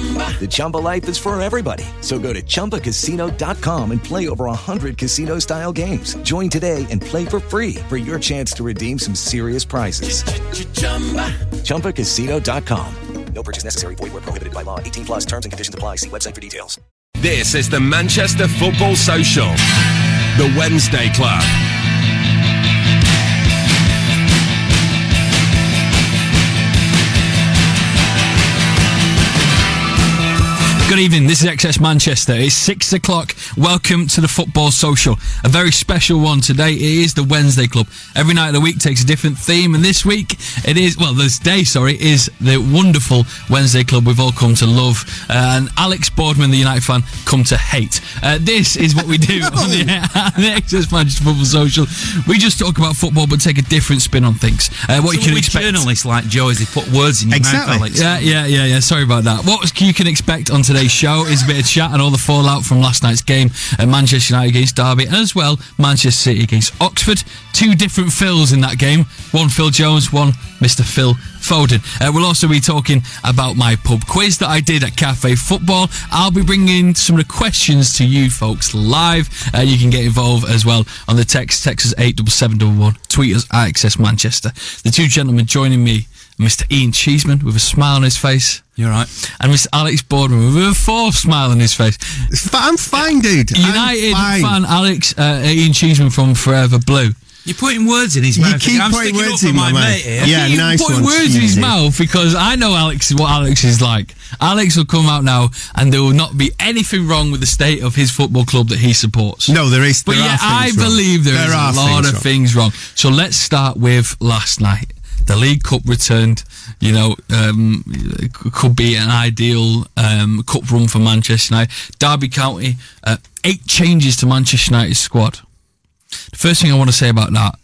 The Chumba life is for everybody. So go to ChumbaCasino.com and play over 100 casino style games. Join today and play for free for your chance to redeem some serious prizes. ChumbaCasino.com. No purchase necessary. Void where prohibited by law. 18 plus terms and conditions apply. See website for details. This is the Manchester Football Social, the Wednesday Club. Good evening. This is XS Manchester. It's six o'clock. Welcome to the Football Social. A very special one today. It is the Wednesday Club. Every night of the week takes a different theme, and this week it is well, this day, sorry, is the wonderful Wednesday Club we've all come to love, uh, and Alex Boardman, the United fan, come to hate. Uh, this is what we do on the, on the XS Manchester Football Social. We just talk about football, but take a different spin on things. Uh, what so you can expect. journalists like Joe is they put words in your Exactly. mouth, Alex. Yeah, yeah, yeah, yeah. Sorry about that. What you can expect on today's show is a bit of chat and all the fallout from last night's game at Manchester United against Derby, and as well Manchester City against Oxford. Two different Phils in that game. One Phil Jones, one Mr. Phil Foden. Uh, we'll also be talking about my pub quiz that I did at Cafe Football. I'll be bringing some of the questions to you folks live. Uh, you can get involved as well on the text. Us 87711. Tweet us at XS Manchester. The two gentlemen joining me Mr. Ian Cheeseman with a smile on his face. You're right. And Mr. Alex Boardman with a fourth smile on his face. I'm fine, dude. I'm United fine. fan Alex uh, Ian Cheeseman from Forever Blue. You're putting words in his You mouth. keep I'm putting words up in my my mate mouth. here. Yeah, Keep nice putting one, words in his mouth because I know Alex what Alex is like. Alex will come out now and there will not be anything wrong with the state of his football club that he supports. No, there is. But yeah, I things wrong. believe there is are a lot of wrong. things wrong. So let's start with last night. The League Cup returned. You know, um, could be an ideal um, cup run for Manchester United. Derby County, uh, eight changes to Manchester United's squad. The first thing I want to say about that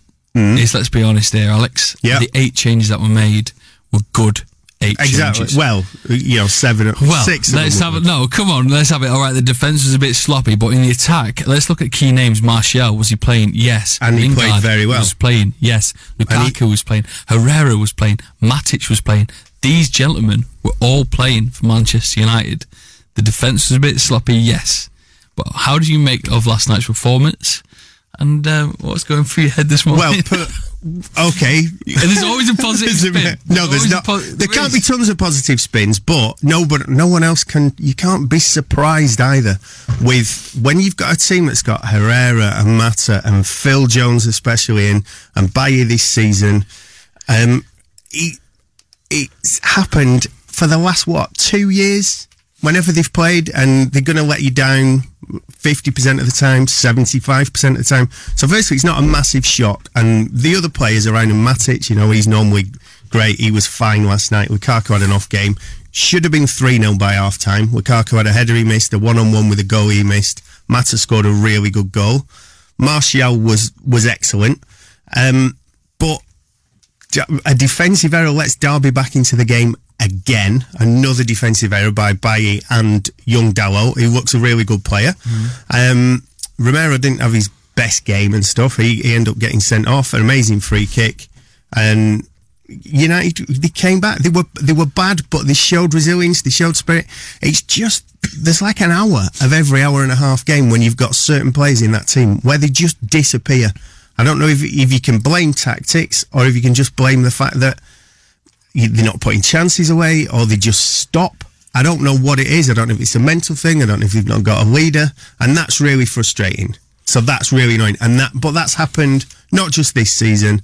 is, let's be honest here, Alex. Yeah. The eight changes that were made were good eight Exactly. changes. Well, you know, seven, Well, six. let's have it. No, come on, let's have it. All right, the defense was a bit sloppy, but in the attack, let's look at key names. Martial was he playing? Yes. And he played very well. Was playing? Yes. Lukaku was playing. Herrera was playing. Matic was playing. These gentlemen were all playing for Manchester United. The defense was a bit sloppy, yes. But how do you make of last night's performance? And uh, what's going through your head this morning? Well, per, okay. there's always a positive spin. No, There's there's not. po- there there can't be tons of positive spins, but no, but no one else can. You can't be surprised either with when you've got a team that's got Herrera and Mata and Phil Jones especially in and Bailly this season. Um, it, it's happened for the last what two years. Whenever they've played, and they're going to let you down fifty percent of the time, seventy-five percent of the time. So firstly, it's not a massive shock, and the other players around him, Matic, you know, he's normally great. He was fine last night. Lukaku had an off game. Should have been three 0 by half time. Lukaku had a header he missed, a one-on-one with a goal he missed. Mata scored a really good goal. Martial was was excellent, um, but a defensive error lets Derby back into the game again. Another defensive error by Bailly and young Dalot, who looks a really good player. Um, Romero didn't have his best game and stuff. He, he ended up getting sent off. An amazing free kick, and United they came back. They were they were bad, but they showed resilience. They showed spirit. It's just there's like an hour of every hour and a half game when you've got certain players in that team where they just disappear. I don't know if if you can blame tactics or if you can just blame the fact that they're not putting chances away or they just stop. I don't know what it is. I don't know if it's a mental thing. I don't know if you've not got a leader, and that's really frustrating. So that's really annoying. And that, but that's happened not just this season,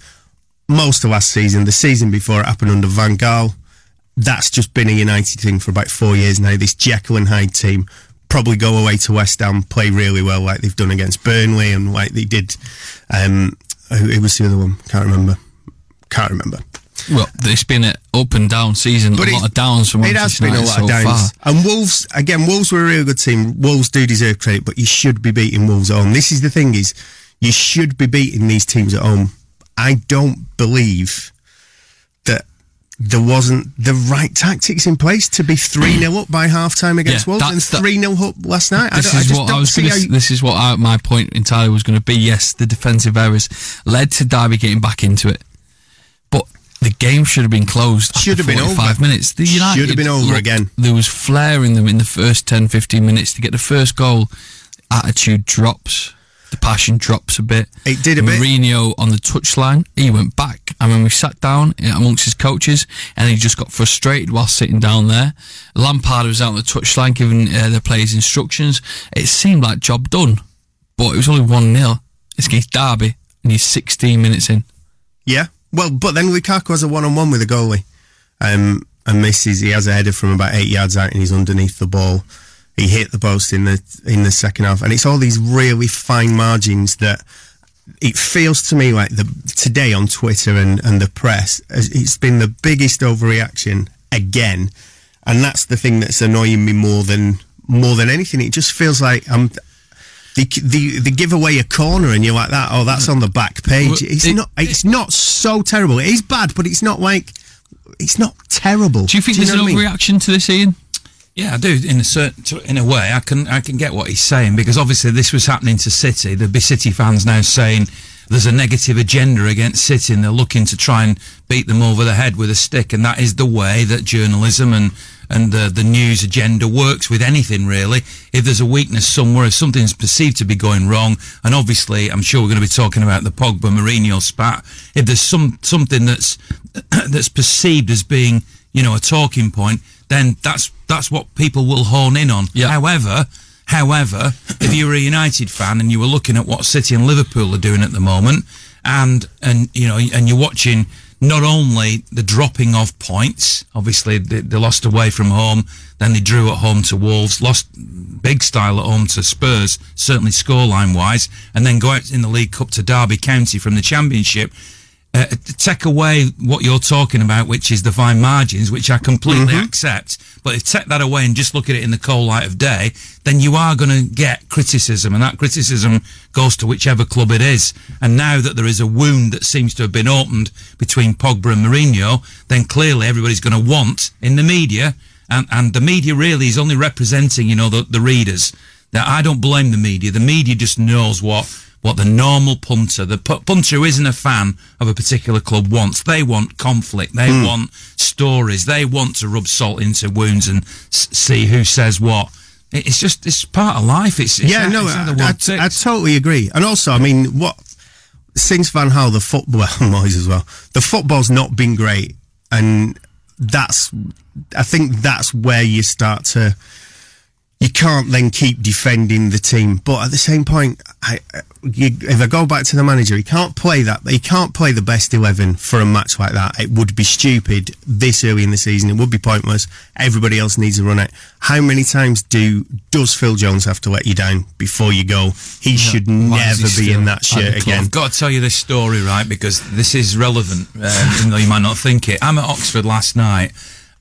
most of last season, the season before it happened under Van Gaal. That's just been a United thing for about four years now. This Jekyll and Hyde team probably go away to West Ham, play really well, like they've done against Burnley, and like they did. Um, who was the other one? Can't remember. Can't remember. Well, it's been an up and down season. a lot of downs from It has Manchester been a lot so of downs. far. And Wolves, again, Wolves were a real good team. Wolves do deserve credit, but you should be beating Wolves at home. This is the thing: is you should be beating these teams at home. I don't believe that there wasn't the right tactics in place to be three 0 up by half time against Yeah, Wolves and three 0 up last night. This I is just what I was gonna, you- This is what I, my point entirely was going to be. Yes, the defensive errors led to Derby getting back into it, but the game should have been closed. Should have been 45 over. minutes. The Should have been over again. There was flair in them in the first 10, 15 minutes to get the first goal. Attitude drops. The passion drops a bit. It did a bit. Mourinho on the touchline, he went back. And when we sat down uh, amongst his coaches, and he just got frustrated while sitting down there. Lampard was out on the touchline giving uh, the players instructions. It seemed like job done, but it was only 1 0. It's against Derby, and he's 16 minutes in. Yeah. Well, but then Lukaku has a one on one with a goalie um, and misses. He has a header from about eight yards out and he's underneath the ball. He hit the post in the in the second half, and it's all these really fine margins that it feels to me like the today on Twitter and, and the press, it's been the biggest overreaction again, and that's the thing that's annoying me more than more than anything. It just feels like I'm. They, they, they give away a corner and you're like that. Oh, that's on the back page. It's it- not. It's not so terrible. It is bad, but it's not like. It's not terrible. Do you think know there's an what I mean? overreaction to this, Ian? Yeah, I do. In a certain, in a way, I can I can get what he's saying because obviously this was happening to City. There'd be City fans now saying there's a negative agenda against City, and they're looking to try and beat them over the head with a stick. And that is the way that journalism and and the the news agenda works with anything really. If there's a weakness somewhere, if something's perceived to be going wrong, and obviously I'm sure we're going to be talking about the Pogba Mourinho spat. If there's some something that's that's perceived as being you know a talking point, then that's that's what people will hone in on. Yeah. However, however, if you were a United fan and you were looking at what City and Liverpool are doing at the moment, and and you know, and you're watching not only the dropping of points, obviously they, they lost away from home, then they drew at home to Wolves, lost big style at home to Spurs, certainly scoreline wise, and then go out in the League Cup to Derby County from the Championship uh, take away what you're talking about, which is the fine margins, which I completely accept. But if take that away and just look at it in the cold light of day, then you are going to get criticism, and that criticism goes to whichever club it is. And now that there is a wound that seems to have been opened between Pogba and Mourinho, then clearly everybody's going to want in the media, and, and the media really is only representing, you know, the, the readers. Now, I don't blame the media. The media just knows what what the normal punter, the pu- punter who isn't a fan of a particular club wants. They want conflict. They Hmm. want stories. They want to rub salt into wounds and s- see who says what. It's just, it's part of life. It's, it's yeah, no, it's I, I, I totally agree. And also, I mean, what since Van Gaal, the football Moyes as well, the football's not been great, and that's, I think that's where you start to. You can't then keep defending the team, but at the same point, I, you, if I go back to the manager, he can't play that. He can't play the best eleven for a match like that. It would be stupid this early in the season. It would be pointless. Everybody else needs to run it. How many times do does Phil Jones have to let you down before you go? He should never he be in that shirt again. I've got to tell you this story, right? Because this is relevant, uh, even though you might not think it. I'm at Oxford last night,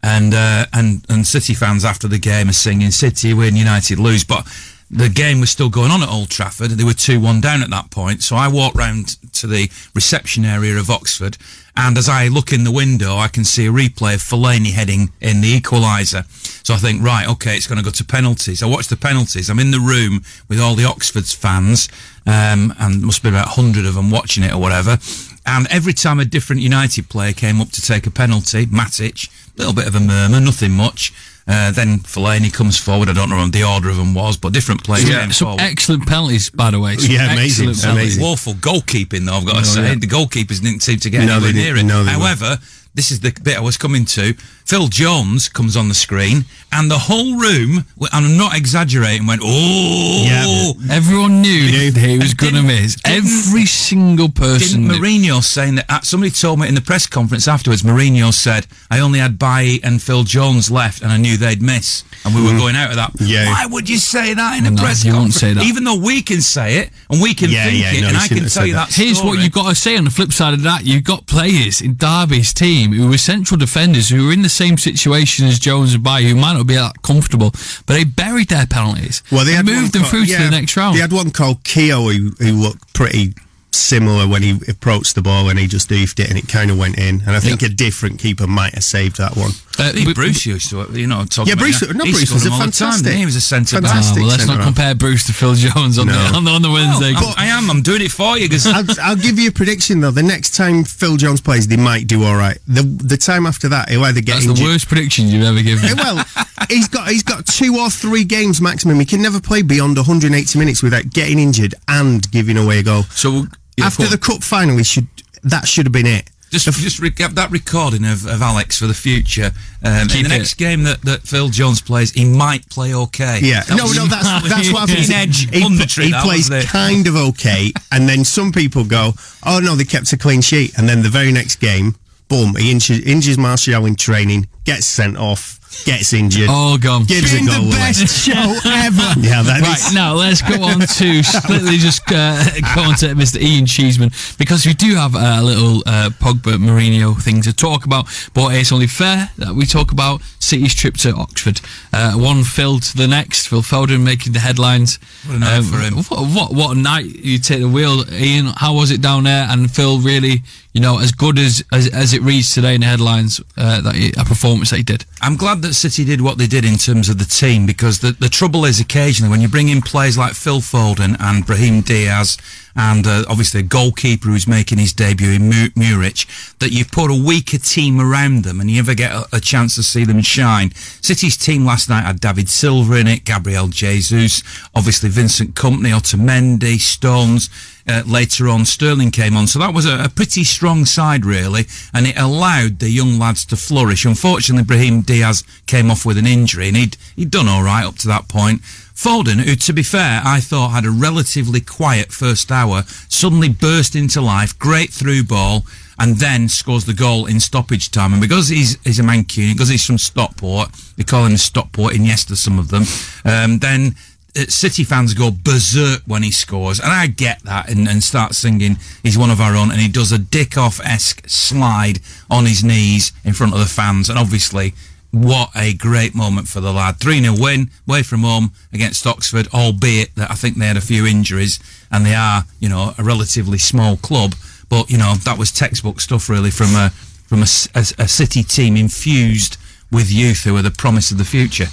and uh, and and City fans after the game are singing "City win, United lose," but the game was still going on at Old Trafford. They were two one down at that point. So I walked round to the reception area of Oxford, and as I look in the window, I can see a replay of Fellaini heading in the equaliser. So I think, right, okay, it's going to go to penalties. I watch the penalties. I'm in the room with all the Oxford's fans, um, and must be about 100 of them watching it or whatever. And every time a different United player came up to take a penalty, Matic, a little bit of a murmur, nothing much. Uh, then Fellaini comes forward. I don't know what the order of them was, but different players Yeah, came some forward. excellent penalties, by the way. Some Yeah, amazing, excellent penalties. amazing. Woeful goalkeeping, though, I've got to No, say. yeah. The goalkeepers didn't seem to get No, anywhere near didn't. it. No, they weren't. However, this is the bit I was coming to. Phil Jones comes on the screen, and the whole room, and I'm not exaggerating, went, oh. Yeah. Everyone knew that he was going to miss. Every single person. Didn't knew. Mourinho saying that? Uh, somebody told me in the press conference afterwards. Mourinho said, "I only had Bailly and Phil Jones left, and I knew they'd miss, and we were going out of that." Yeah. Why would you say that in a No, press you won't conference? say that. Even though we can say it and we can Yeah, think yeah, it, no, and I can tell you that. that. Here's what you've got to say on the flip side of that. You've got players in Derby's team who were central defenders who were in the same situation as Jones and Bay, who might not be that comfortable, but they buried their penalties. Well, they moved them called- through yeah, to the next round. They had one called Keogh who, who looked pretty similar when he approached the ball and he just oofed it and it kind of went in. And I think a different keeper might have saved that one. Uh, I but- Bruce used to, you know, talk Yeah, about Bruce- that. no, He Bruce was a all time, fantastic- he? He was a centre back. Fantastic well, let's not centre-half. compare Bruce to Phil Jones on, No. the, on the on the Wednesday. I, I am. I'm doing it for you because I'll, I'll give you a prediction though. The next time Phil Jones plays, they might do all right. The the time after that, he'll either get That's the worst prediction you've ever given. Well, he's got he's got two or three games maximum. He can never play beyond 180 minutes without getting injured and giving away a goal. so yeah, After the cup final, he should that should have been it. Just, just re- that recording of, of Alex for the future. Um, in Keep the it. next game that, that Phil Jones plays, he might play okay. Yeah, That no, no, that's that's what happens. Teenage He, punditry, he plays kind of okay, and then some people go, "Oh no, they kept a clean sheet," and then the very next game, boom, he injures, injures Martial in training, gets sent off, gets injured, All gone. gives Been a goal the away. best show ever. Yeah, that right is- now let's go on to slightly just uh, go on to Mr. Ian Cheeseman because we do have a little uh, Pogba Mourinho thing to talk about, but it's only fair that we talk about City's trip to Oxford. Uh, one Phil to the next. Phil Foden making the headlines. What a night for him. What, what what a night you take the wheel, Ian. How was it down there? And Phil really, you know, as good as as, as it reads today in the headlines, uh, that he, a performance that he did. I'm glad that City did what they did in terms of the team because the, the trouble is occasionally when you bring in players like Phil Foden and Brahim Diaz and uh, obviously a goalkeeper who's making his debut in Mu- Muric, that you put a weaker team around them and you never get a, a chance to see them shine. City's team last night had David Silva in it, Gabriel Jesus, obviously Vincent Kompany, Otamendi, Stones. Uh, later on, Sterling came on, so that was a, a pretty strong side, really, and it allowed the young lads to flourish. Unfortunately, Brahim Diaz came off with an injury, and he'd he'd done all right up to that point. Foden, who, to be fair, I thought had a relatively quiet first hour, suddenly burst into life, great through ball, and then scores the goal in stoppage time. And because he's he's a Mancunian, because he's from Stockport, they call him Stockport Iniesta, some of them. Um, then uh, City fans go berserk when he scores, and I get that, and, and start singing. He's one of our own, and he does a Dickov-esque slide on his knees in front of the fans, and obviously. What a great moment for the lad. 3 0 win, away from home against Oxford, albeit that I think they had a few injuries and they are, you know, a relatively small club. But, you know, that was textbook stuff really from a, from a, s- a- a city team infused with youth who are the promise of the future.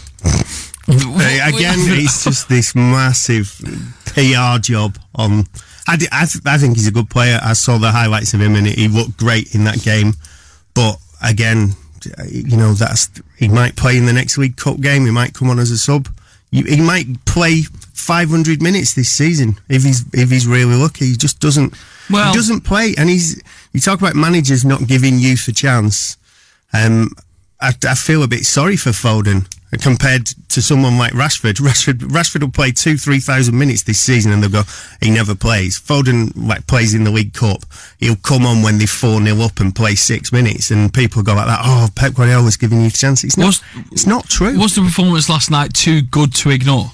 Again, it's just this massive PR job on. I, I, th- I think he's a good player. I saw the highlights of him and he looked great in that game. But again, you know, that's he might play in the next League Cup game. He might come on as a sub. You, he might play 500 minutes this season if he's if he's really lucky. He just doesn't. Well- he doesn't play, and he's. You talk about managers not giving youth a chance. Um, I, I feel a bit sorry for Foden compared to someone like Rashford. Rashford, Rashford will play two, three thousand minutes this season, and they'll go, he never plays. Foden like plays in the League Cup. He'll come on when they're four 0 up and play six minutes, and people go like that. Oh, Pep Guardiola's giving you a chance. It's not. Was- it's not true. Was the performance last night too good to ignore?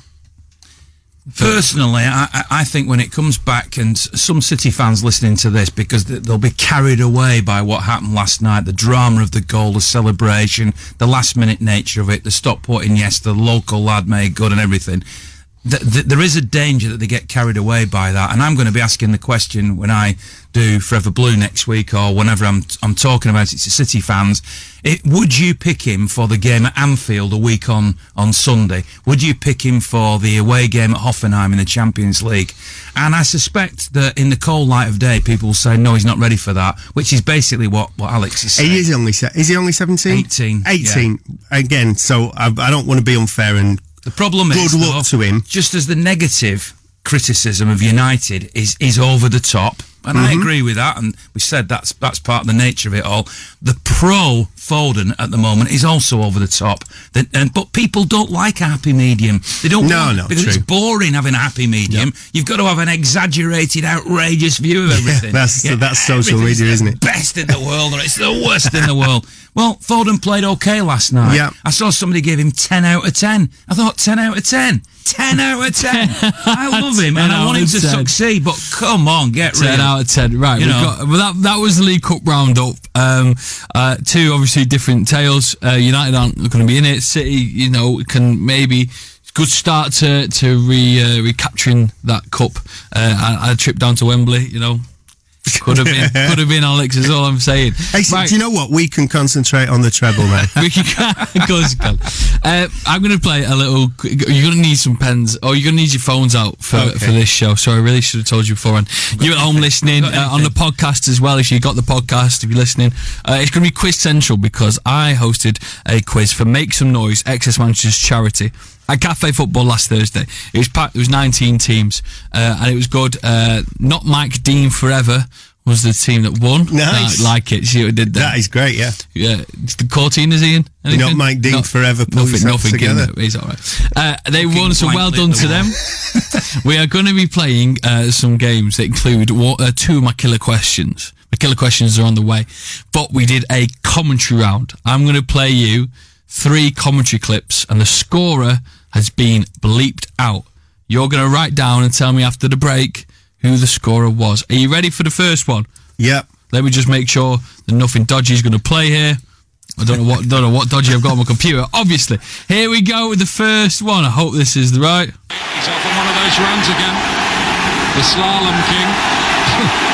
Personally, I, I- think when it comes back, and some City fans listening to this, because they'll be carried away by what happened last night, the drama of the goal, the celebration, the last minute nature of it, the Stockport in yes, the local lad made good and everything. Th- th- there is a danger that they get carried away by that. And I'm going to be asking the question when I do Forever Blue next week or whenever I'm I'm talking about it to City fans. It, would you pick him for the game at Anfield a week on on Sunday? Would you pick him for the away game at Hoffenheim in the Champions League? And I suspect that in the cold light of day, people will say no, he's not ready for that, which is basically what what Alex is saying. He is only se- is he only seventeen? 18, 18 again. So I, I don't want to be unfair and The problem Good is, luck though, to him. Just as the negative criticism of United is is over the top, and I Mhm. agree with that, and we said that's that's part of the nature of it all. The pro Foden at the moment is also over the top, The- and but people don't like a happy medium. They don't. No, want, no, because true. it's boring having a happy medium. You've got to have an exaggerated, outrageous view of everything. that's- that's social media, isn't it? Best in the world, or it's the worst in the world. Well, Foden played okay last night. Yeah. I saw somebody give him 10 out of 10. I thought 10 out of 10. 10 out of 10. I love him and I want him to 10. succeed, but come on, get real. 10 out of 10. Right. You know. got, well, that, that was the League Cup roundup. Um, uh, two obviously different tales. Uh, United aren't going to be in it. City, you know, can maybe good start to to re uh, recapturing that cup. Uh, I a trip down to Wembley. You know, could have been could have been Alex. Is all I'm saying. Hey, do you know what? We can concentrate on the treble now. We can, of course can. Uh, I'm going to play a little. You're going to need some pens, or you're going to need your phones out for, Okay. for this show. So I really should have told you beforehand. You at home listening uh, on the podcast as well. If you got the podcast, if you're listening, uh, it's going to be Quiz Central because I hosted a quiz for Make Some Noise, XS Manchester's charity. At Cafe Football last Thursday, it was packed. There was 19 teams, uh, and it was good. Uh, not Mike Dean forever was the team that won. Nice. I like it. See what did there? that is great. Yeah. Yeah, it's the Cortinas, Ian. Not Mike Dean forever, pull Nothing, nothing. together. In there. He's all right. Uh, they won, so well done the to them. we are going to be playing uh, some games that include wa- uh, two of my killer questions. My killer questions are on the way, but we did a commentary round. I'm going to play you three commentary clips, and the scorer has been bleeped out. You're going to write down and tell me after the break who the scorer was. Are you ready for the first one? Yep. Let me just make sure that nothing dodgy is going to play here. I don't know what don't know what dodgy I've got on my computer. Obviously, here we go with the first one. I hope this is the right. He's off on one of those runs again. The slalom king.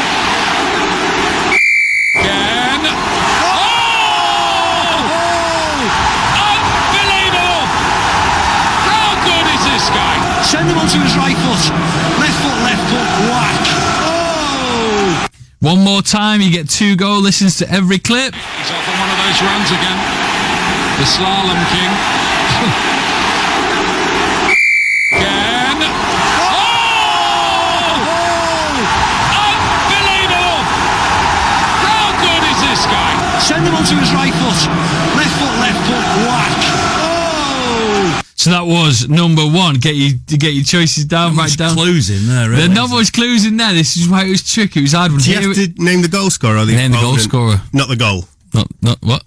Onto his right foot. Left foot, left foot, whack. Oh! One more time, you get two go listens to every clip. He's off on one of those runs again. The slalom king. again. Oh! Unbelievable! How good is this guy? Send him onto his right foot, left foot, whack. Oh! So that was number one. Get you get your choices down, right down. clues in there, There really, are not much clues in there. This is why it was tricky. It was hard. one. Do you Here have it- to name the goal scorer? The Name the goal scorer. Not the goal. Not not what?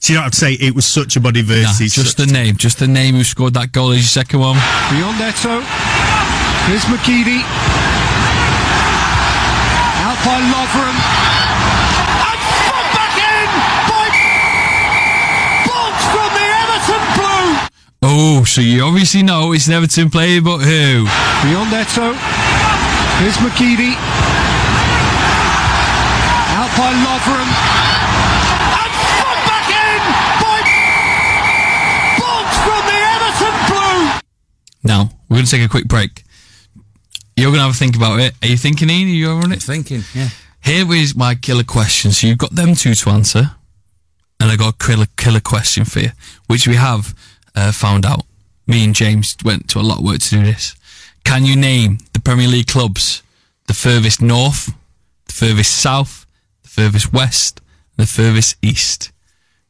So you don't have to say it was such a body Nah, versus. just the name. Just the name who scored that goal is your second one. Beyond Eto'o. Here's McGeady. Out by Lovren. And put back in by Bolt from the Everton Blue. Oh, so you obviously know it's an Everton player, but who? Beyond Eto'o. Here's McGeady. Out by Lovren. And put back in by Bolt from the Everton Blue. Now, we're going to take a quick break. You're going to have a think about it. Are you thinking, Ian? Are you on it? Thinking, yeah. Here is my killer question. So you've got them two to answer, and I got a killer, killer question for you, which we have uh, found out. Me and James went to a lot of work to do this. Can you name the Premier League clubs the furthest north, the furthest south, the furthest west, the furthest east?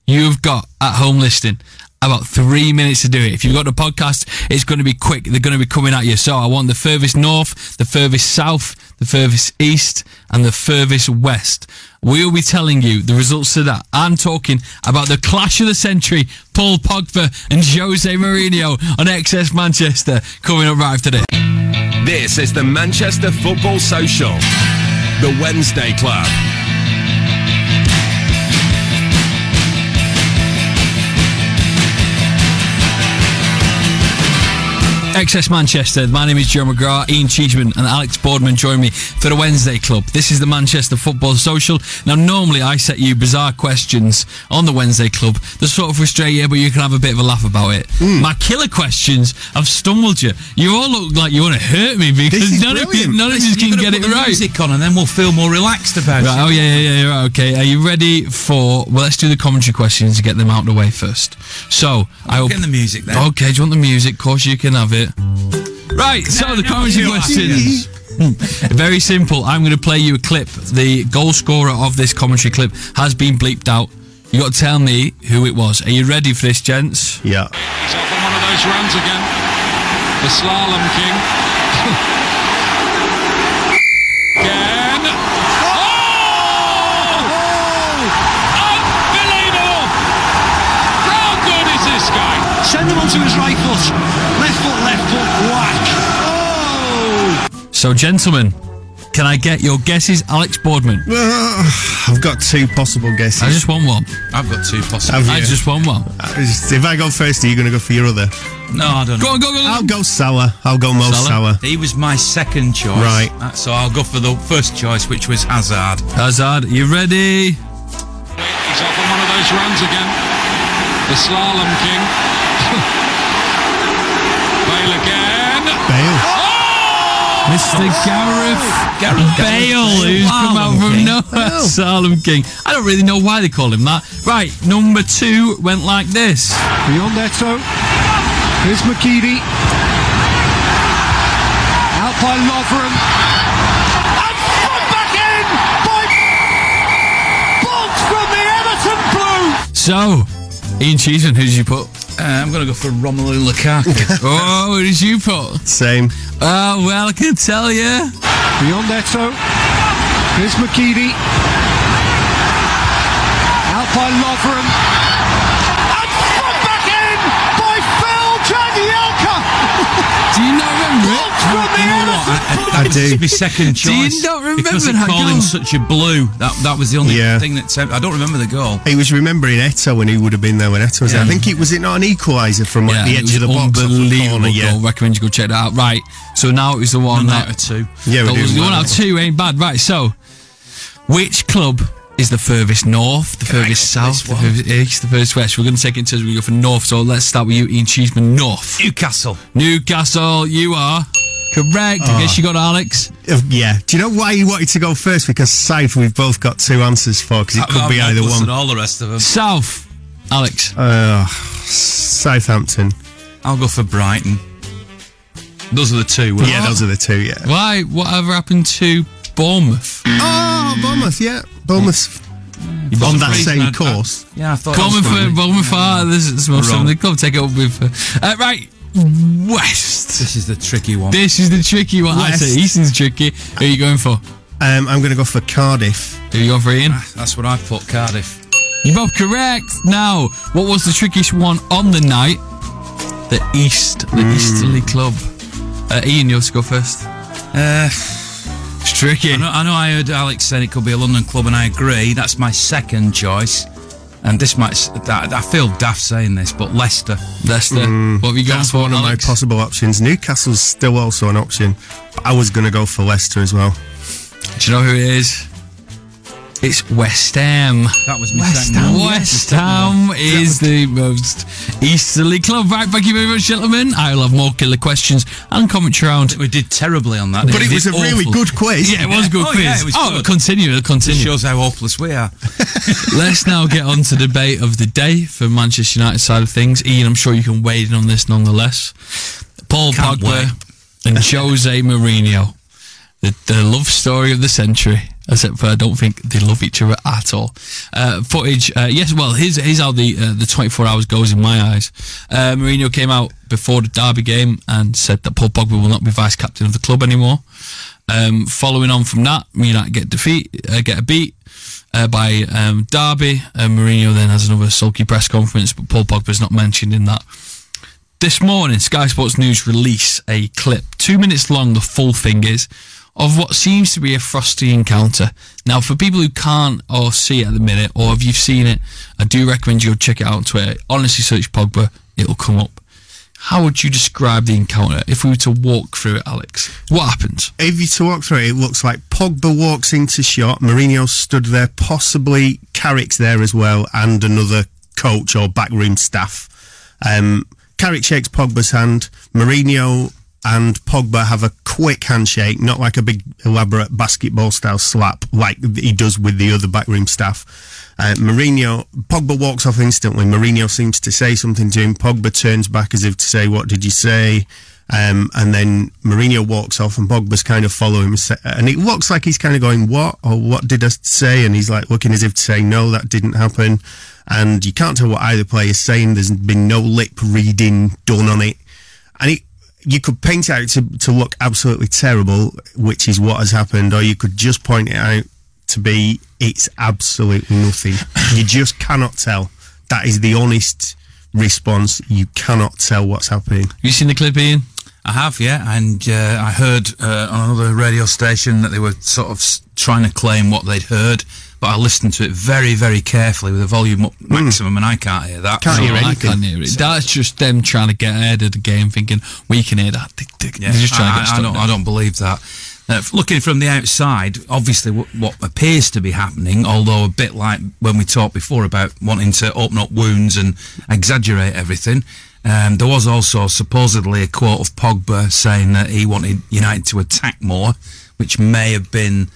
You've got at home listening about three minutes to do it. If you've got the podcast, it's going to be quick. They're going to be coming at you. So I want the furthest north, the furthest south, the furthest east, and the furthest west. We'll be telling you the results of that. I'm talking about the clash of the century, Paul Pogba and Jose Mourinho on XS Manchester coming up right after this. This is the Manchester Football Social, the Wednesday Club. XS Manchester. My name is Joe McGrath, Ian Cheeseman, and Alex Boardman join me for the Wednesday Club. This is the Manchester Football Social. Now, normally I set you bizarre questions on the Wednesday Club that sort of frustrate you, but you can have a bit of a laugh about it. Hmm. My killer questions have stumbled you. You all look like you want to hurt me because none of you, none of you can get it right. Music on, and then we'll feel more relaxed about Right, it. oh yeah, yeah, yeah, right, okay. Are you ready for? Well, let's do the commentary questions to get them out of the way first. So I will Getting the music then. Okay, do you want the music? Of course, you can have it. Right, so the commentary no, questions. Very simple. I'm going to play you a clip. The goal scorer of this commentary clip has been bleeped out. You got to tell me who it was. Are you ready for this, gents? Yeah. He's off on one of those runs again. The slalom king. again. Oh! Unbelievable! How good is this guy? Send him onto his right foot, So, gentlemen, can I get your guesses, Alex Boardman? I've got two possible guesses. I just want one. I've got two possible. Have I you? just want one. I just- If I go first, are you going to go for your other? No, I don't know. Go on, go, go, go. I'll go Salah. I'll go Mo Salah? Salah. He was my second choice. Right. Uh, So I'll go for the first choice, which was Hazard. Hazard, you ready? He's off on one of those runs again. The slalom king. Bale again. Bale. Mr. Gareth, Gareth Bale, who's come out from King. nowhere. Salem King. I don't really know why they call him that. Right, number two went like this. Beyond Eto'o. Here's McGeady. Out by Lovren. And put back in by Bolt from the Everton Blue. So, Ian Cheeseman, who did you put? Uh, I'm going to go for Romelu Lukaku. oh, who did you put? Same. Oh, well, I can tell you. Beyond Eto'o. Here's McGeady. Out by Lovren. And put back in by Phil Jagielka. Do you not remember Bolt from the You know what? Everton Blue. I do. My second choice. Do you choice. not remember because that call goal? him such a blue. That that was the only Yeah. thing that I don't remember the goal. He was remembering Eto'o when he would have been there when Eto'o was there. I think it was it not an equaliser from like, the edge of the box off the unbelievable corner. Yeah. goal. Recommend you go check that out. Right, so now it was the one that out of two. Yeah, we're doing the one well. out of two ain't bad. Right, so which club is the furthest north, the furthest south, the furthest east, the furthest west? We're going to take it turns. We go for north. So let's start with you, Ian Cheeseman. North, Newcastle. Newcastle. You are correct. I guess you got Alex. Uh, yeah. Do you know why you wanted to go first? Because South we've both got two answers for because it could I'm be either one. all the rest of them. South, Alex. Uh, Southampton. I'll go for Brighton. Those are the two. weren't Yeah, they? those are the two. Yeah. Why? Whatever happened to Bournemouth? Oh, Bournemouth. Yeah, Bournemouth. On that same I'd- course. Yeah, I thought. Bournemouth, that was uh, Bournemouth. are- This is most of Wrong. the club. Take it up with. Uh, uh, right, west. This is the tricky one. This is the tricky one. I West. say Easton's tricky. Who are you going for? Um, I'm going to go for Cardiff. Who are you going for, Ian? That's what I put. Cardiff. You're both correct. Now, what was the trickiest one on the night? The East, the Easterly Club. Uh, Ian, you have to go first. Uh, It's tricky. I know, I know. I heard Alex said it could be a London club, and I agree. That's my second choice. And this might, that, I feel daft saying this, but Leicester. Leicester. what have you got That's for one of my possible options. Newcastle's still also an option. But I was going to go for Leicester as well. Do you know who it is? It's West Ham. That was my West. Ham. West Ham is the most easterly club. Right, thank you very much, gentlemen. I'll have more killer questions and commentary round. We did terribly on that. But We it was a really good quiz. Yeah, it was a good Oh, quiz. yeah, it was oh, good. continue, It continue. shows how hopeless we are. Let's now get on to the debate of the day for Manchester United side of things. Ian, I'm sure you can wade in on this nonetheless. Paul Can't Pogba wait. and Jose Mourinho. The, the love story of the century. Except for I don't think they love each other at all. Uh, footage, uh, yes. Well, here's here's how the uh, the 24 hours goes in my eyes. Uh, Mourinho came out before the Derby game and said that Paul Pogba will not be vice captain of the club anymore. Um, following on from that, United get defeat, uh, get a beat uh, by um, Derby. Uh, Mourinho then has another sulky press conference, but Paul Pogba's not mentioned in that. This morning, Sky Sports News release a clip, two minutes long. The full thing is of what seems to be a frosty encounter. Now, for people who can't or see at the minute, or if you've seen it, I do recommend you go check it out on Twitter. Honestly, search Pogba; it'll come up. How would you describe the encounter if we were to walk through it, Alex? What happens? If you to walk through it, it looks like Pogba walks into shot. Mourinho stood there, possibly Carrick's there as well, and another coach or backroom staff. Um, Carrick shakes Pogba's hand. Mourinho and Pogba have a quick handshake, not like a big elaborate basketball style slap like he does with the other backroom staff. Uh, Mourinho, Pogba walks off instantly. Mourinho seems to say something to him. Pogba turns back as if to say, "What did you say?" Um, and then Mourinho walks off, and Pogba's kind of following him, and it looks like he's kind of going, "What?" or "What did I say?" And he's like looking as if to say, "No, that didn't happen." And you can't tell what either player's saying. There's been no lip reading done on it, and it you could paint it out to, to look absolutely terrible, which is what has happened, or you could just point it out to be it's absolutely nothing. you just cannot tell. That is the honest response. You cannot tell what's happening. Have you seen the clip, Ian? I have, yeah, and uh, I heard uh, on another radio station that they were sort of trying to claim what they'd heard, but I listened to it very, very carefully with the volume up maximum, and I can't hear that. No, So I can't hear it. That's just them trying to get ahead of the game, thinking we can hear that. Yeah, They're just trying I, to get I don't. I don't believe that. Uh, looking from the outside, obviously what, what appears to be happening, although a bit like when we talked before about wanting to open up wounds and exaggerate everything, um, there was also supposedly a quote of Pogba saying that he wanted United to attack more, which may have been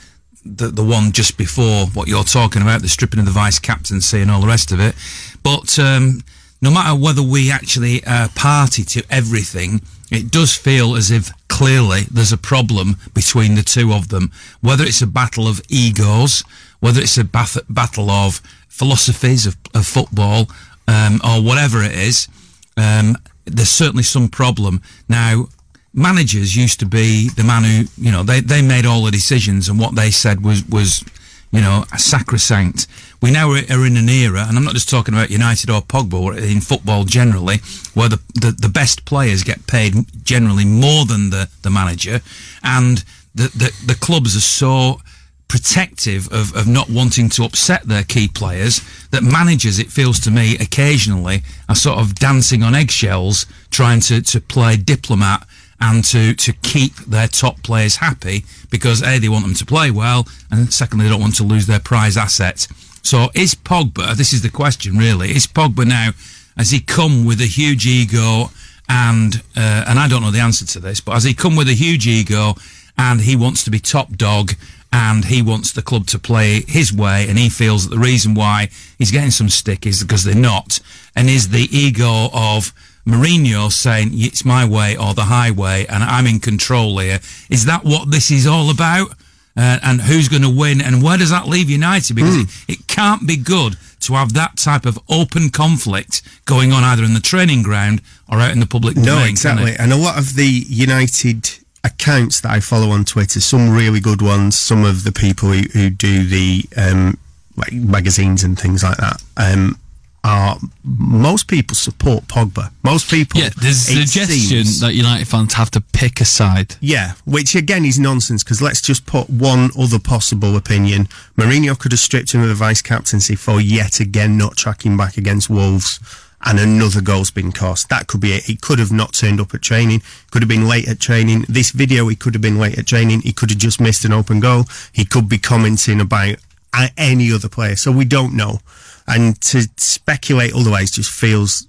the the one just before what you're talking about, the stripping of the vice captaincy and all the rest of it. But um, no matter whether we actually uh, party to everything, it does feel as if clearly there's a problem between the two of them. Whether it's a battle of egos, whether it's a bath- battle of philosophies of, of football, um, or whatever it is, um, there's certainly some problem. Now, managers used to be the man who, you know, they, they made all the decisions and what they said was, was, you know, sacrosanct. We now are, in an era, and I'm not just talking about United or Pogba, in football generally, where the, the, the best players get paid generally more than the, the manager, and the, the, the clubs are so protective of, of not wanting to upset their key players that managers, it feels to me, occasionally are sort of dancing on eggshells, trying to, to play diplomat and to, to keep their top players happy because A, they want them to play well, and secondly, they don't want to lose their prize asset. So is Pogba, this is the question really, is Pogba now, has he come with a huge ego and, uh, and I don't know the answer to this, but has he come with a huge ego and he wants to be top dog and he wants the club to play his way and he feels that the reason why he's getting some stick is because they're not and is the ego of Mourinho saying it's my way or the highway and I'm in control here. Is that what this is all about? Uh, and who's going to win and where does that leave United? Because it, it can't be good to have that type of open conflict going on either in the training ground or out in the public No, domain, can exactly. And a lot of the United accounts that I follow on Twitter, some really good ones, some of the people who, who do the um, like magazines and things like that, um, are most people support Pogba. Most people, Yeah, there's a suggestion seems- that United fans have to pick a side. yeah, which again is nonsense because let's just put one other possible opinion. Mourinho could have stripped him of the vice captaincy for yet again not tracking back against Wolves and another goal's been cost. That could be it. He could have not turned up at training, could have been late at training. This video, he could have been late at training. He could have just missed an open goal. He could be commenting about uh, any other player. So we don't know. And to speculate otherwise just feels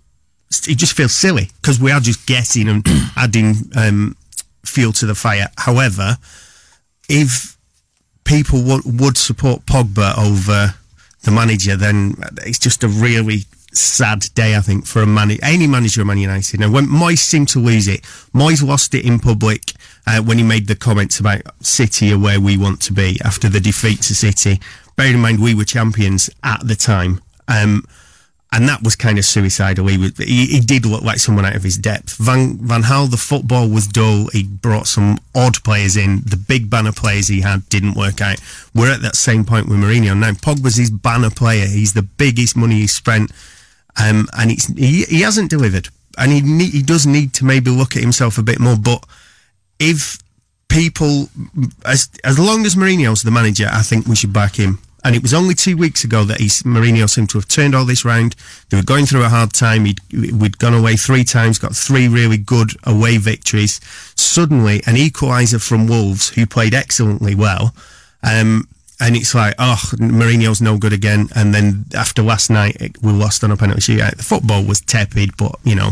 it just feels silly because we are just guessing and adding um, fuel to the fire. However, if people w- would support Pogba over the manager, then it's just a really sad day, I think, for a man- any manager of Man United. And when Moyes seemed to lose it, Moyes lost it in public uh, when he made the comments about City are where we want to be after the defeat to City. Bearing in mind we were champions at the time. Um, and that was kind of suicidal. He, was, he, he did look like someone out of his depth. Van Van Gaal, the football was dull. He brought some odd players in. The big banner players he had didn't work out. We're at that same point with Mourinho now. Pogba's his banner player. He's the biggest money he's spent, um, and he he hasn't delivered. And he he does need to maybe look at himself a bit more. But if people, as as long as Mourinho's the manager, I think we should back him. And it was only two weeks ago that he's, Mourinho seemed to have turned all this round. They were going through a hard time. He'd, we'd gone away three times, got three really good away victories. Suddenly, an equaliser from Wolves, who played excellently well. Um, and it's like, oh, Mourinho's no good again. And then after last night, it, we lost on a penalty shootout. The football was tepid, but, you know,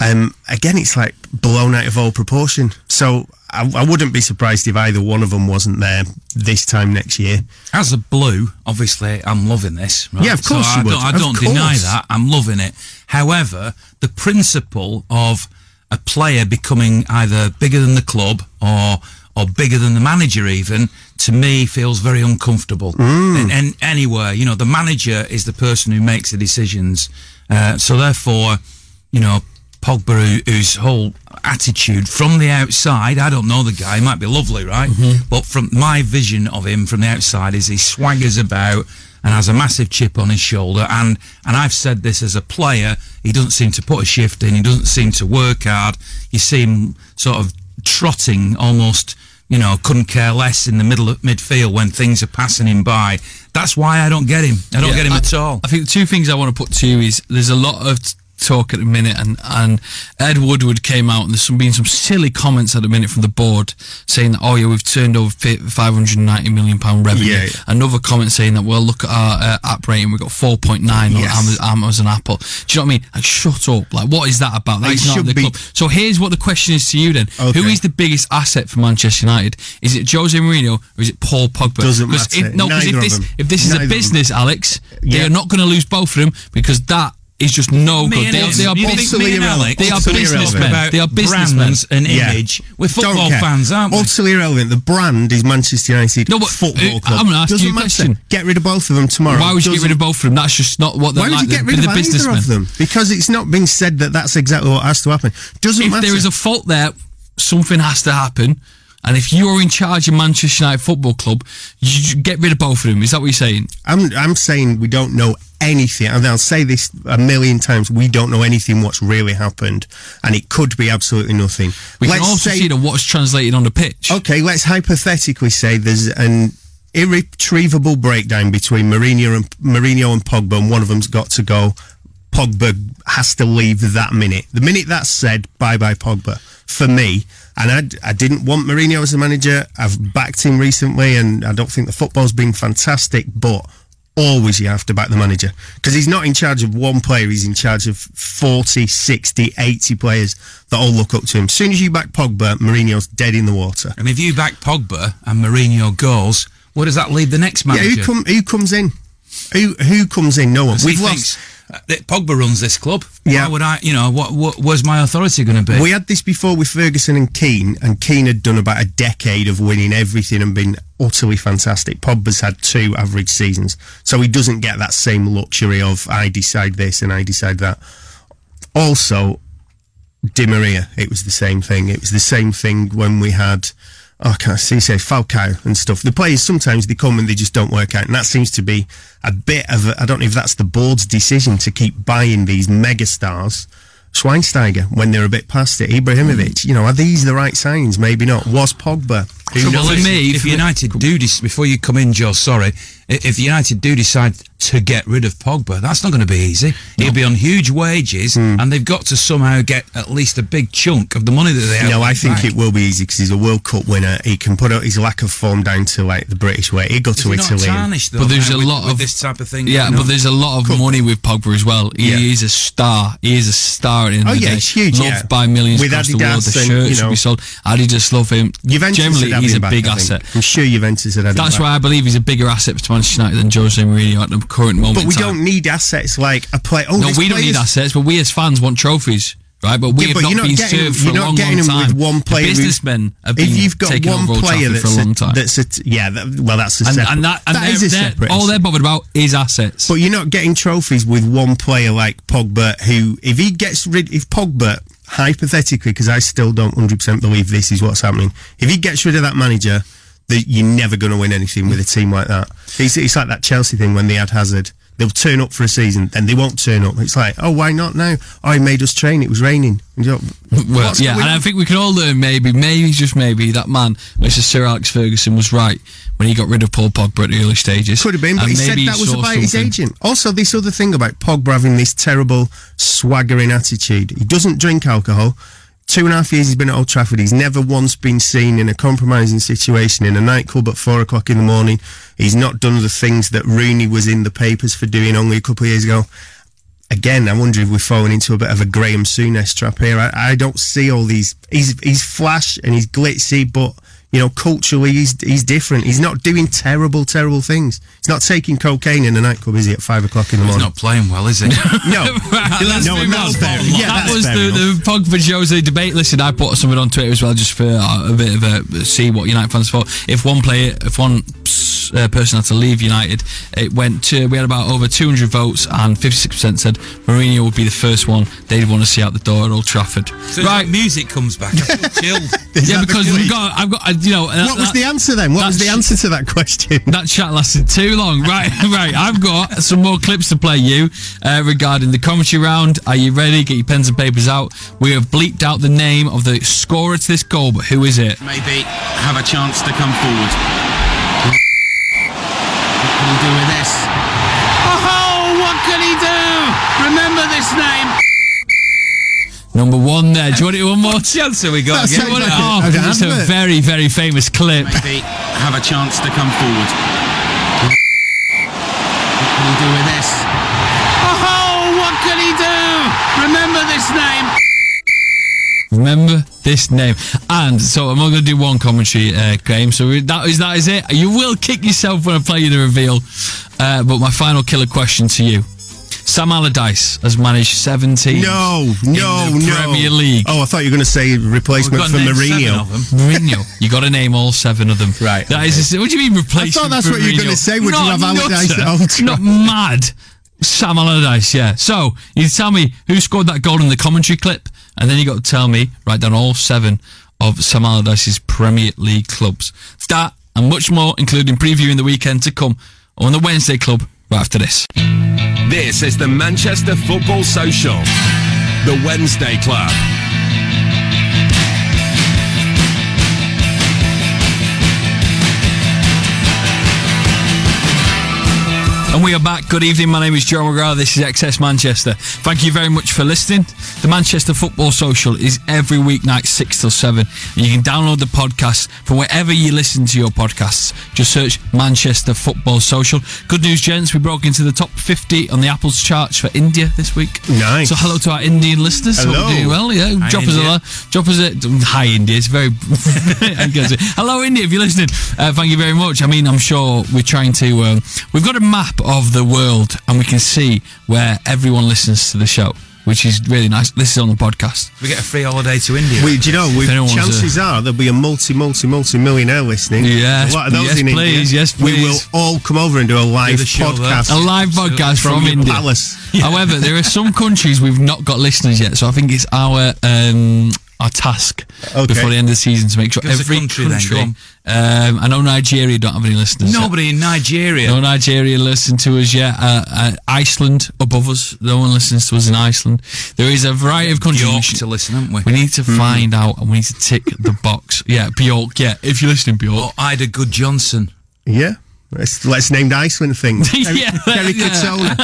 um, again, it's like blown out of all proportion. So I, I wouldn't be surprised if either one of them wasn't there this time next year. As a blue, obviously, I'm loving this. Right? Yeah, of course so I would. don't, I Of don't deny that. I'm loving it. However, the principle of a player becoming either bigger than the club or or bigger than the manager even to me feels very uncomfortable Mm. and, and anywhere you know the manager is the person who makes the decisions uh, so therefore you know Pogba who, whose whole attitude from the outside I don't know the guy he might be lovely right? Mm-hmm. But from my vision of him from the outside is he swaggers about and has a massive chip on his shoulder. And and I've said this as a player he doesn't seem to put a shift in he doesn't seem to work hard. You see him sort of trotting almost you know couldn't care less in the middle of midfield when things are passing him by. That's why I don't get him. I don't Yeah, get him I- at all. I think the two things I want to put to you is there's a lot of t- talk at the minute, and and Ed Woodward came out and there's some been some silly comments at the minute from the board saying that oh yeah we've turned over five hundred and ninety million pound revenue. Yeah, yeah. Another comment saying that well look at our uh, app rating we've got four point nine Yes. on Amazon, Amazon Apple. Do you know what I mean? Like shut up! Like what is that about? That's not the be- club. So here's what the question is to you then: Who Okay. is the biggest asset for Manchester United? Is it Jose Mourinho or is it Paul Pogba? Doesn't matter. If, no, because if this if this is Neither a business, Alex, they are not going to lose both of them because that is just no Me good. They they are you both think me and Alex they are businessmen. They are businessmen. and Yeah. image we're football fans aren't we Utterly irrelevant. The brand is Manchester United No, but, Football uh, Club. I'm gonna ask Doesn't you a matter. question. Get rid of both of them tomorrow. Why would you get Doesn't- rid of both of them? That's just not what they're Why would like. you get the, rid of either of them? Because it's not been said that that's exactly what has to happen. Doesn't If matter. there is a fault there, something has to happen. And if you're in charge of Manchester United Football Club, you get rid of both of them. Is that what you're saying? I'm I'm saying we don't know anything, and I'll say this a million times: we don't know anything what's really happened, and it could be absolutely nothing. We Let's can also say, see that what's translated on the pitch. Okay, let's hypothetically say there's an irretrievable breakdown between Mourinho and Mourinho and Pogba, and one of them's got to go. Pogba has to leave that minute. The minute that's said, bye bye Pogba. For me, and I, I didn't want Mourinho as a manager. I've backed him recently, and I don't think the football's been fantastic, but always you have to back the manager. Because he's not in charge of one player he's in charge of 40 60 80 players that all look up to him. As soon as you back Pogba Mourinho's dead in the water. And if you back Pogba and Mourinho goes where does that leave the next manager yeah, who, come, who comes in? Who who comes in? No one. We've lost Uh, Pogba runs this club. Yeah. Why would I? You know, what, what where's my authority going to be? We had this before with Ferguson and Keane, and Keane had done about a decade of winning everything and been utterly fantastic. Pogba's had two average seasons, so he doesn't get that same luxury of I decide this and I decide that. Also, Di Maria, it was the same thing. It was the same thing when we had. Oh, I see say Falcao and stuff? The players sometimes they come and they just don't work out, and that seems to be a bit of. A, I don't know if that's the board's decision to keep buying these mega stars. Schweinsteiger, when they're a bit past it, Ibrahimovic, you know, are these the right signs? Maybe not. Was Pogba? Who Trouble knows? is, me, if for me- United do this before you come in, Joe. Sorry, if United do decide to get rid of Pogba, that's not going to be easy. He'll be on huge wages, Hmm. and they've got to somehow get at least a big chunk of the money that they have. No, I think back. it will be easy because he's a World Cup winner. He can put out his lack of form down to like the British way. He'd go to he Italy. and- tarnished, though, But there's now a with- lot with of this type of thing. Yeah, going but there's a lot of money with Pogba as well. He Yeah. is a star. He is a star. At the end Oh, of the yeah, day. it's huge, Loved yeah. by millions With across the world. The Adidas and, shirts you know- will be sold. Adidas love him. Juventus Generally, would have he's a big asset. I'm sure Juventus him That's why I believe he's a bigger asset to Manchester United than Jose Mourinho at the current moment. But we don't need assets like a play. Oh, no, we don't need assets, but we as fans want trophies, right? But we Yeah, have but not been getting- served for a long, getting long time. with one player The businessmen have If you've got taking one player that's for a long a, time. that's a yeah, that, well, that's a and, separate. and that, and that is a separate. all they're bothered about is assets. But you're not getting trophies with one player like Pogba, who, if he gets rid, if Pogba, hypothetically, because I still don't 100% believe this is what's happening, if he gets rid of that manager, that you're never going to win anything with a team like that. It's, it's like that Chelsea thing when they had Hazard. They'll turn up for a season, then they won't turn up. It's like, oh, why not now? Oh, I made us train. It was raining. Well, yeah, and I think we can all learn maybe, maybe just maybe that man, Mr. Sir Alex Ferguson, was right when he got rid of Paul Pogba at the early stages. Could have been, but And he said that was saw about his agent. Also, this other thing about Pogba having this terrible swaggering attitude. He doesn't drink alcohol. Two and a half years he's been at Old Trafford. He's never once been seen in a compromising situation in a nightclub at four o'clock in the morning. He's not done the things that Rooney was in the papers for doing only a couple of years ago. Again, I wonder if we're falling into a bit of a Graham Souness trap here. I, I don't see all these. He's he's flash and he's glitzy, but you know, culturally he's he's different. He's not doing terrible, terrible things. He's not taking cocaine in a nightclub, is he? At five o'clock in the He's morning. not playing well, is he? no, Let's no, that's fair. Yeah, that that's was fair the, enough. the Pogba Jose debate. Listen, I put something on Twitter as well, just for uh, a bit of a see what United fans thought. If one player, if one uh, person had to leave United, it went to we had about over 200 votes, and 56% said Mourinho would be the first one they'd want to see out the door at Old Trafford. So right, music comes back. I feel chilled. Yeah, because we've got, I've got, uh, you know, What was the answer then? What was the answer to that question? That chat lasted too long. Right, right. I've got some more clips to play you uh, regarding the commentary round. Are you ready? Get your pens and papers out. We have bleeped out the name of the scorer to this goal, but who is it? maybe have a chance to come forward. What can he do with this? Oh, what can he do? Remember this name. Number one there. Do you want it one more? chance answer we got That you again? like Oh, a- an it's a very, very famous clip. Maybe have a chance to come forward. What can he do with this? Oh, what can he do? Remember this name. Remember this name. And so I'm only going to do one commentary uh, game. So that is that is it. You will kick yourself when I play you the reveal. Uh, but my final killer question to you. Sam Allardyce has managed 17 No, no, in the no. Premier League. Oh, I thought you were going to say replacement We've for got to name seven Mourinho. Mourinho. You got to name all seven of them. Right, That is. What do you mean replacement? I thought that's what you were going to say. Would Not you have Allardyce nutter. Not mad. Sam Allardyce, yeah. So you tell me who scored that goal in the commentary clip, and then you got to tell me write down all seven of Sam Allardyce's Premier League clubs. That and much more, including previewing the weekend to come on the Wednesday Club right after this. This is the Manchester Football Social, the Wednesday Club. And we are back. Good evening. My name is Joe McGrath. This is XS Manchester. Thank you very much for listening. The Manchester Football Social is every weeknight, 6 till 7. And you can download the podcast from wherever you listen to your podcasts. Just search Manchester Football Social. Good news, gents. We broke into the top 50 on the Apple's charts for India this week. Nice. So hello to our Indian listeners. Hope Hello. we're doing well. Yeah. Hi, drop us a India. lo- drop us a hi India. It's very I'm gonna say, hello India if you're listening. Uh, thank you very much. I mean, I'm sure we're trying to. Um, we've got a map of the world, and we can see where everyone listens to the show, which is really nice. This is on the podcast. We get a free holiday to India. We, do you know, we, If anyone wants chances are there'll be a multi, multi, multi millionaire listening. Yes, a lot those yes, in please, India. yes, We will all come over and do a live the show there. podcast A live podcast from, from, India. palace. However, there are some countries we've not got listeners yet, so I think it's our um, our task Okay. before the end of the season to make sure Give every country then, um, I know Nigeria don't have any listeners. yet. Nobody in Nigeria. No Nigeria listen to us yet. Uh, uh, Iceland above us. No one listens to us in Iceland. There is a variety of countries. York we, should- to listen, haven't we? we need to find out and we need to tick the box. Yeah, Bjork. Yeah, if you're listening, Bjork. Oh, Eidur Gudjohnsen. Yeah. Let's, let's name the Iceland thing. Yeah, Kerry yeah. Katona.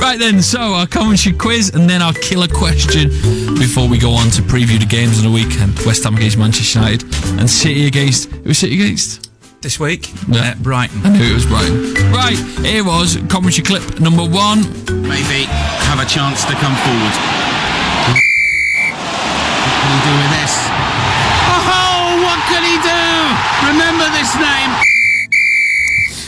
Right then, so our commentary quiz and then our killer question before we go on to preview the games on the weekend. Um, West Ham against Manchester United and City against who City against? This week Yeah. Uh, at Brighton. I knew it was Brighton. Right, here was commentary clip number one. Maybe have a chance to come forward. What can he do with this? Oh, what can he do? Remember this name.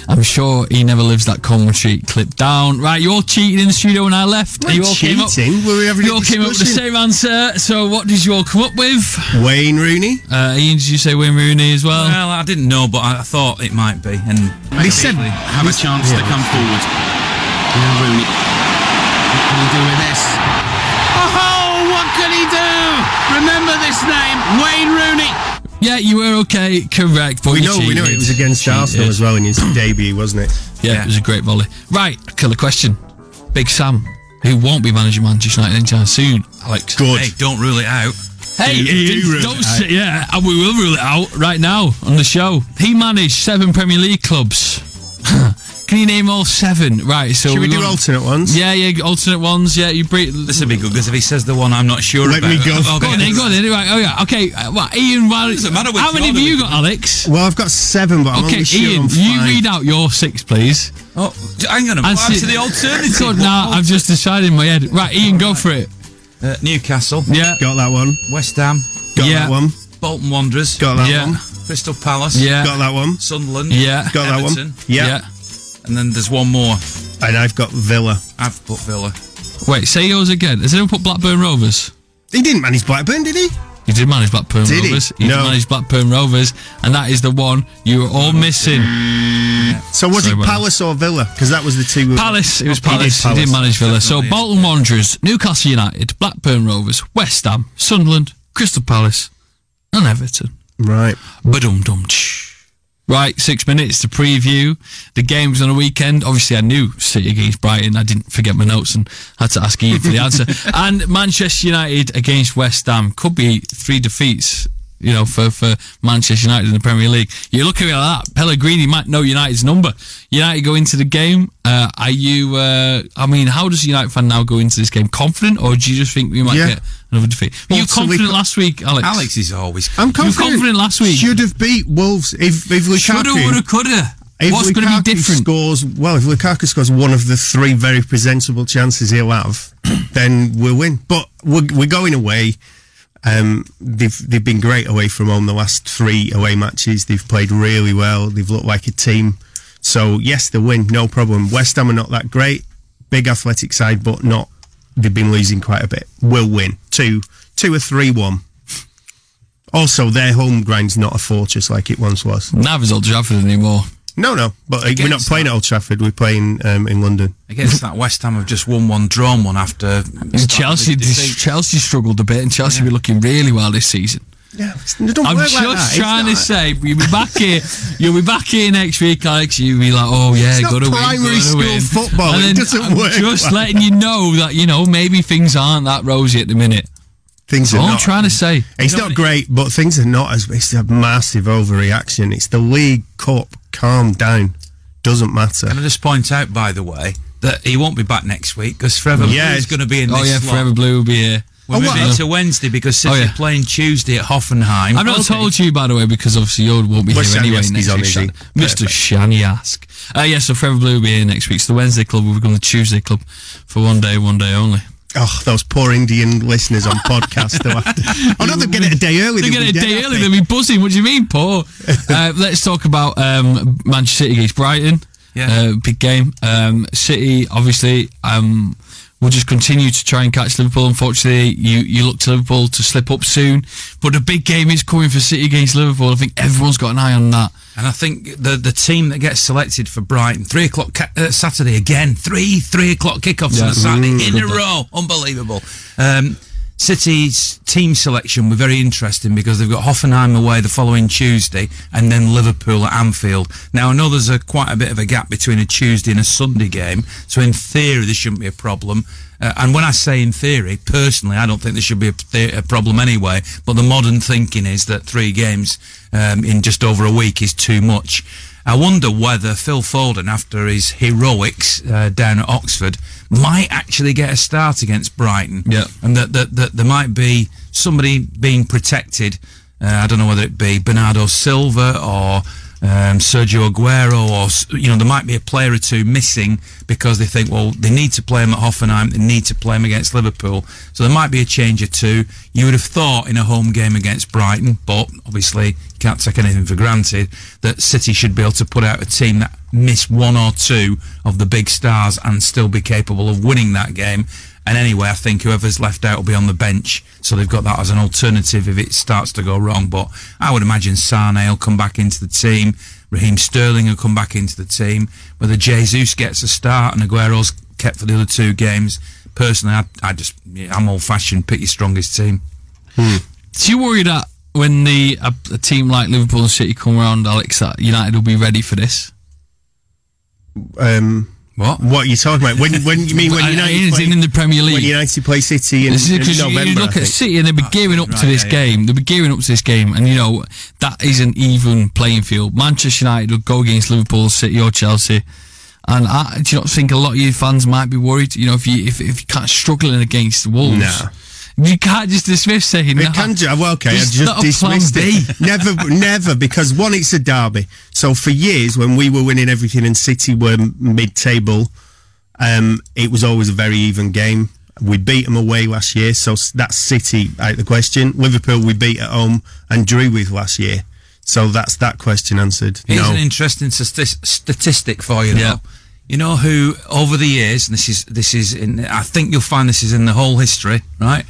I'm sure he never lives that commentary clip down. Right, you all cheated in the studio when I left. We're you all came up. Were we having You all came up with the same answer. So what did you all come up with? Wayne Rooney. Uh, Ian, did you say Wayne Rooney as well? Well, I didn't know, but I I thought it might be. And They said Have a chance to come forward. Now Rooney. What can he do with this? Oh, what can he do? Remember this name, Wayne Rooney. Yeah, you were okay, correct. But we you know, we know it was against Arsenal Cheated. as well in his debut, wasn't it? Yeah, it was a great volley. Right, killer question. Big Sam, who won't be managing Manchester United anytime soon, Alex. Good. Hey, don't rule it out. Hey, Do- do don't rule it out. say, yeah, and we will rule it out right now on the show. He managed seven Premier League clubs. Can you name all seven? Right, so Should we do want- alternate ones? Yeah, yeah, alternate ones. Yeah, you breathe. This would be good because if he says the one I'm not sure Let about, me go I'll Go on then, go on then. Right, oh yeah, okay. Uh, what, Ian, well, Doesn't matter which how many have you we got, Alex? Well, I've got seven, but I'm Okay, only sure Ian, on you five. read out your six, please. Oh, hang on a And minute. see- to the alternative. God, now I've just decided in my head. Right, Ian, go for it. Uh, Newcastle, Yeah, Got that one. West Ham, Got Yeah. that one. Bolton Wanderers, Got that Yeah. one. Crystal Palace, yeah, Got that one. Sunderland, yeah, Got that Everton, one. Yeah. And then there's one more. And I've got Villa. I've put Villa. Wait, say yours again. Has anyone put Blackburn Rovers? He didn't manage Blackburn, did he? He did manage Blackburn Did he? Rovers. He, No. did manage Blackburn Rovers, and that is the one you were all missing. So was Sorry it Palace or Villa? Because that was the two. we- Palace. It was He did Palace. He, Palace. did manage Villa. So Definitely. Bolton Wanderers, Newcastle United, Blackburn Rovers, West Ham, Sunderland, Crystal Palace, and Everton. Right. Badum dum. Right, six minutes to preview the games on the weekend. Obviously, I knew City against Brighton. I didn't forget my notes and had to ask Ian for the answer. and Manchester United against West Ham could be three defeats. You know, for, for Manchester United in the Premier League, you're looking at that. Pellegrini might know United's number. United go into the game. Uh, are you? Uh, I mean, how does a United fan now go into this game? Confident, or do you just think we might Yeah. get another defeat? Were you Well, so we confident co- last week, Alex? Alex is always. I'm confident. You were confident. confident last week. Should have beat Wolves if if Lukaku. Shoulda, woulda, coulda. If What's going to be different? Scores well. If Lukaku scores one of the three very presentable chances he'll have, then we'll win. But we're, we're going away. Um, they've they've been great away from home the last three away matches. They've played really well. They've looked like a team. So yes, they win, no problem. West Ham are not that great, big athletic side, but not. They've been losing quite a bit. Will win two, two or three one. Also, their home grind's not a fortress like it once was. Neither's Old Trafford anymore. No, no, but uh, we're not Against playing at Old Trafford. We're playing um, in London. Against that West Ham have just won one, drawn one after. And Chelsea, Chelsea struggled a bit, and Chelsea were looking really well this season. Yeah, don't I'm work just like that. It's trying to say, you'll be back here. You'll be back here next week, Alex. You'll be like, oh yeah, It's not gotta win, primary gotta school win. football. And It doesn't I'm work Just like letting you know that you know maybe things aren't that rosy at the minute. Things are All I'm trying to say. It's not great, but things are not as. It's a massive overreaction. It's the League Cup. Calm down. Doesn't matter. Can I just point out, by the way, that he won't be back next week because Forever Yeah. Blue is going to be in Oh yeah, slot. Forever Blue will be here. We're Oh, moving what? to Wednesday because City Oh, yeah. are playing Tuesday at Hoffenheim. I've not Okay. told you, by the way, because obviously you won't be Well, here anyway Shaniaski's next on, week. is? Shan- Mr. Shaniask. Uh, yeah, so Forever Blue will be here next week. So the Wednesday club will become the Tuesday club for one day, one day only. Oh, those poor Indian listeners on podcast. they'll have to- oh no, they'll get it a day early. They they'll get it a day happy. early, they'll be buzzing. What do you mean, poor? uh, let's talk about um, Manchester City against Brighton. Yeah. Uh, big game. Um, City, obviously, um, will just continue to try and catch Liverpool. Unfortunately, you, you look to Liverpool to slip up soon. But the big game is coming for City against Liverpool. I think everyone's got an eye on that. And I think the the team that gets selected for Brighton, three o'clock ca- uh, Saturday again, three three o'clock kickoffs Yeah. on a Saturday Mm. in a row, unbelievable. Um, City's team selection were very interesting because they've got Hoffenheim away the following Tuesday and then Liverpool at Anfield. Now I know there's a quite a bit of a gap between a Tuesday and a Sunday game, so in theory this shouldn't be a problem. Uh, and when I say in theory, personally, I don't think there should be a, the- a problem anyway. But the modern thinking is that three games um, in just over a week is too much. I wonder whether Phil Foden, after his heroics uh, down at Oxford, might actually get a start against Brighton. Yeah. And that, that, that there might be somebody being protected. Uh, I don't know whether it be Bernardo Silva or um, Sergio Aguero, or you know, there might be a player or two missing because they think, well, they need to play him at Hoffenheim, they need to play him against Liverpool, so there might be a change or two. You would have thought in a home game against Brighton, but obviously you can't take anything for granted that City should be able to put out a team that miss one or two of the big stars and still be capable of winning that game. And anyway, I think whoever's left out will be on the bench, so they've got that as an alternative if it starts to go wrong. But I would imagine Sane will come back into the team, Raheem Sterling will come back into the team. Whether Jesus gets a start and Aguero's kept for the other two games, personally, I, I just yeah, I'm old-fashioned. Pick your strongest team. Do you worry that when the a, a team like Liverpool and City come around, Alex, that United will be ready for this? Um, what? What are you talking about? When when you mean when United play, in the Premier League. When United play City in, This is in November, you look at. City and they'll be ah, gearing up to this yeah, yeah. game. They'll be gearing up to this game, and you know that is an even playing field. Manchester United will go against Liverpool, City, or Chelsea, and I, do you not think a lot of you fans might be worried? You know, if you if, if you can't struggling against Wolves, Nah. You can't just dismiss saying It that. can ju- well, okay, I just not a plan dismissed it. never, never, because one, it's a derby. So for years, when we were winning everything and City were mid-table, um, it was always a very even game. We beat them away last year, so that's City out of the question. Liverpool we beat at home and drew with last year, so that's that question answered. Here's no, an interesting stati- statistic for you, though. You know who over the years, and this is this is in. I think you'll find this is in the whole history, right?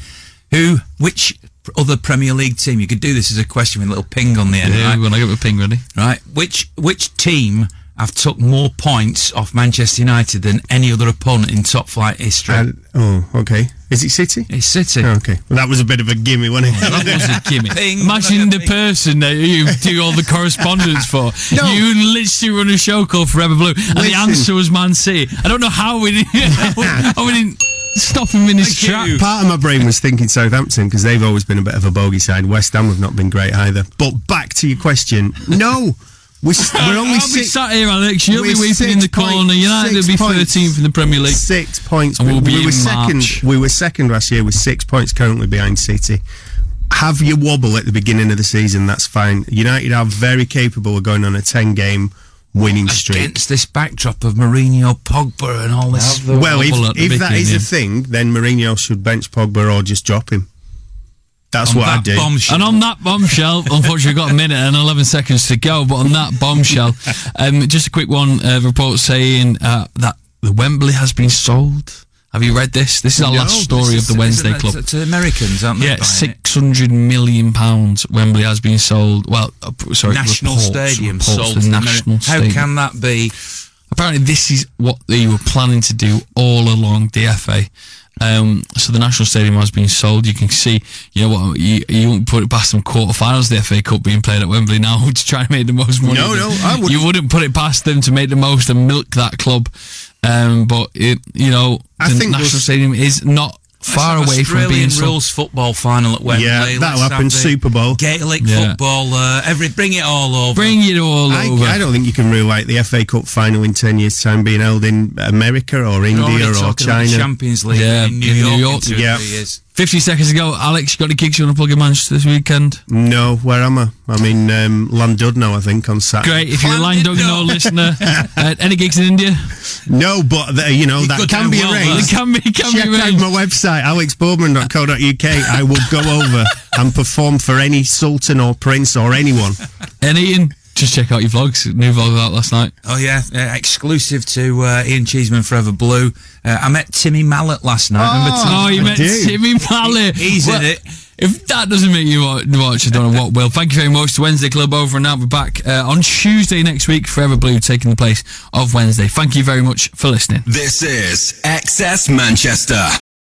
Who, which other Premier League team? You could do this as a question with a little ping on the end, Yeah, right? when I get my ping ready. Right. Which which team have took more points off Manchester United than any other opponent in top flight history? Uh, oh, okay. Is it City? It's City. Oh, okay. Well, that was a bit of a gimme, wasn't it? That was a gimme. Ping, Imagine the person that you do all the correspondence for. No. You literally run a show called Forever Blue, and the answer was Man City. I don't know how we didn't, how we didn't stop him in his Thank track. Part of my brain was thinking Southampton because they've always been a bit of a bogey side. West Ham have not been great either. But back to your question, no, we're, we're only I'll be six. sat here, Alex. You'll be we're weeping in the six point- corner. United will be 13th in the Premier League. Six points. And we'll be we in were second. March. We were second last year with six points currently behind City. Have your wobble at the beginning of the season. That's fine. United are very capable of going on a ten-game winning streak. Against this backdrop of Mourinho, Pogba, and all this. Well, if, if that is beginning. a thing, then Mourinho should bench Pogba or just drop him. That's On what I that do. bombshell. And on that bombshell, unfortunately, we've got a minute and 11 seconds to go. But on that bombshell, um, just a quick one uh, report saying uh, that the Wembley has been sold. Have you read this? This is our No, last story this of the Wednesday isn't Club. that To, to Americans, aren't they? Yeah, six hundred million pounds. Wembley has been sold. Well, uh, sorry, National reports, Stadium reports, sold to the National Ameri- How can that be? Apparently, this is what they were planning to do all along the FA. Um, so the National Stadium has been sold. You can see, you know what, you, you won't put it past some quarterfinals of the FA Cup being played at Wembley now to try and make the most money. No, no, I wouldn't. You wouldn't put it past them to make the most and milk that club. Um, but it, you know, I the think National Stadium is not far Let's have away from being sold. rules football final at Wembley. Yeah, that'll happen, the Super Bowl. Gaelic Yeah. football. Uh, every bring it all over. Bring it all I, over. I don't think you can rule out the FA Cup final in 10 years' time being held in America or We're India or talking about China. Champions League Yeah, in New in New York, York. in two or Yeah. Three years. 50 seconds ago, Alex, you got any gigs you want to plug in Manchester this weekend? No, where am I? I'm in um, Llandudno, I think, on Saturday. Great. If you're a Line Dog No listener, uh, any gigs in India? No, but the, you know, that can be well, arranged. It can be, can Check be out arranged. my website, alexbowman.co.uk. I will go over and perform for any sultan or prince or anyone. And Ian, just check out your vlogs. New vlog out last night. Oh yeah, uh, exclusive to uh, Ian Cheeseman, Forever Blue. Uh, I met Timmy Mallett last night. Remember Timmy? Oh, you I met do. Timmy Mallett. He's in it. If that doesn't make you wa- watch, I don't know what will. Thank you very much to Wednesday Club over and out. We're back uh, on Tuesday next week. Forever Blue taking the place of Wednesday. Thank you very much for listening. This is XS Manchester.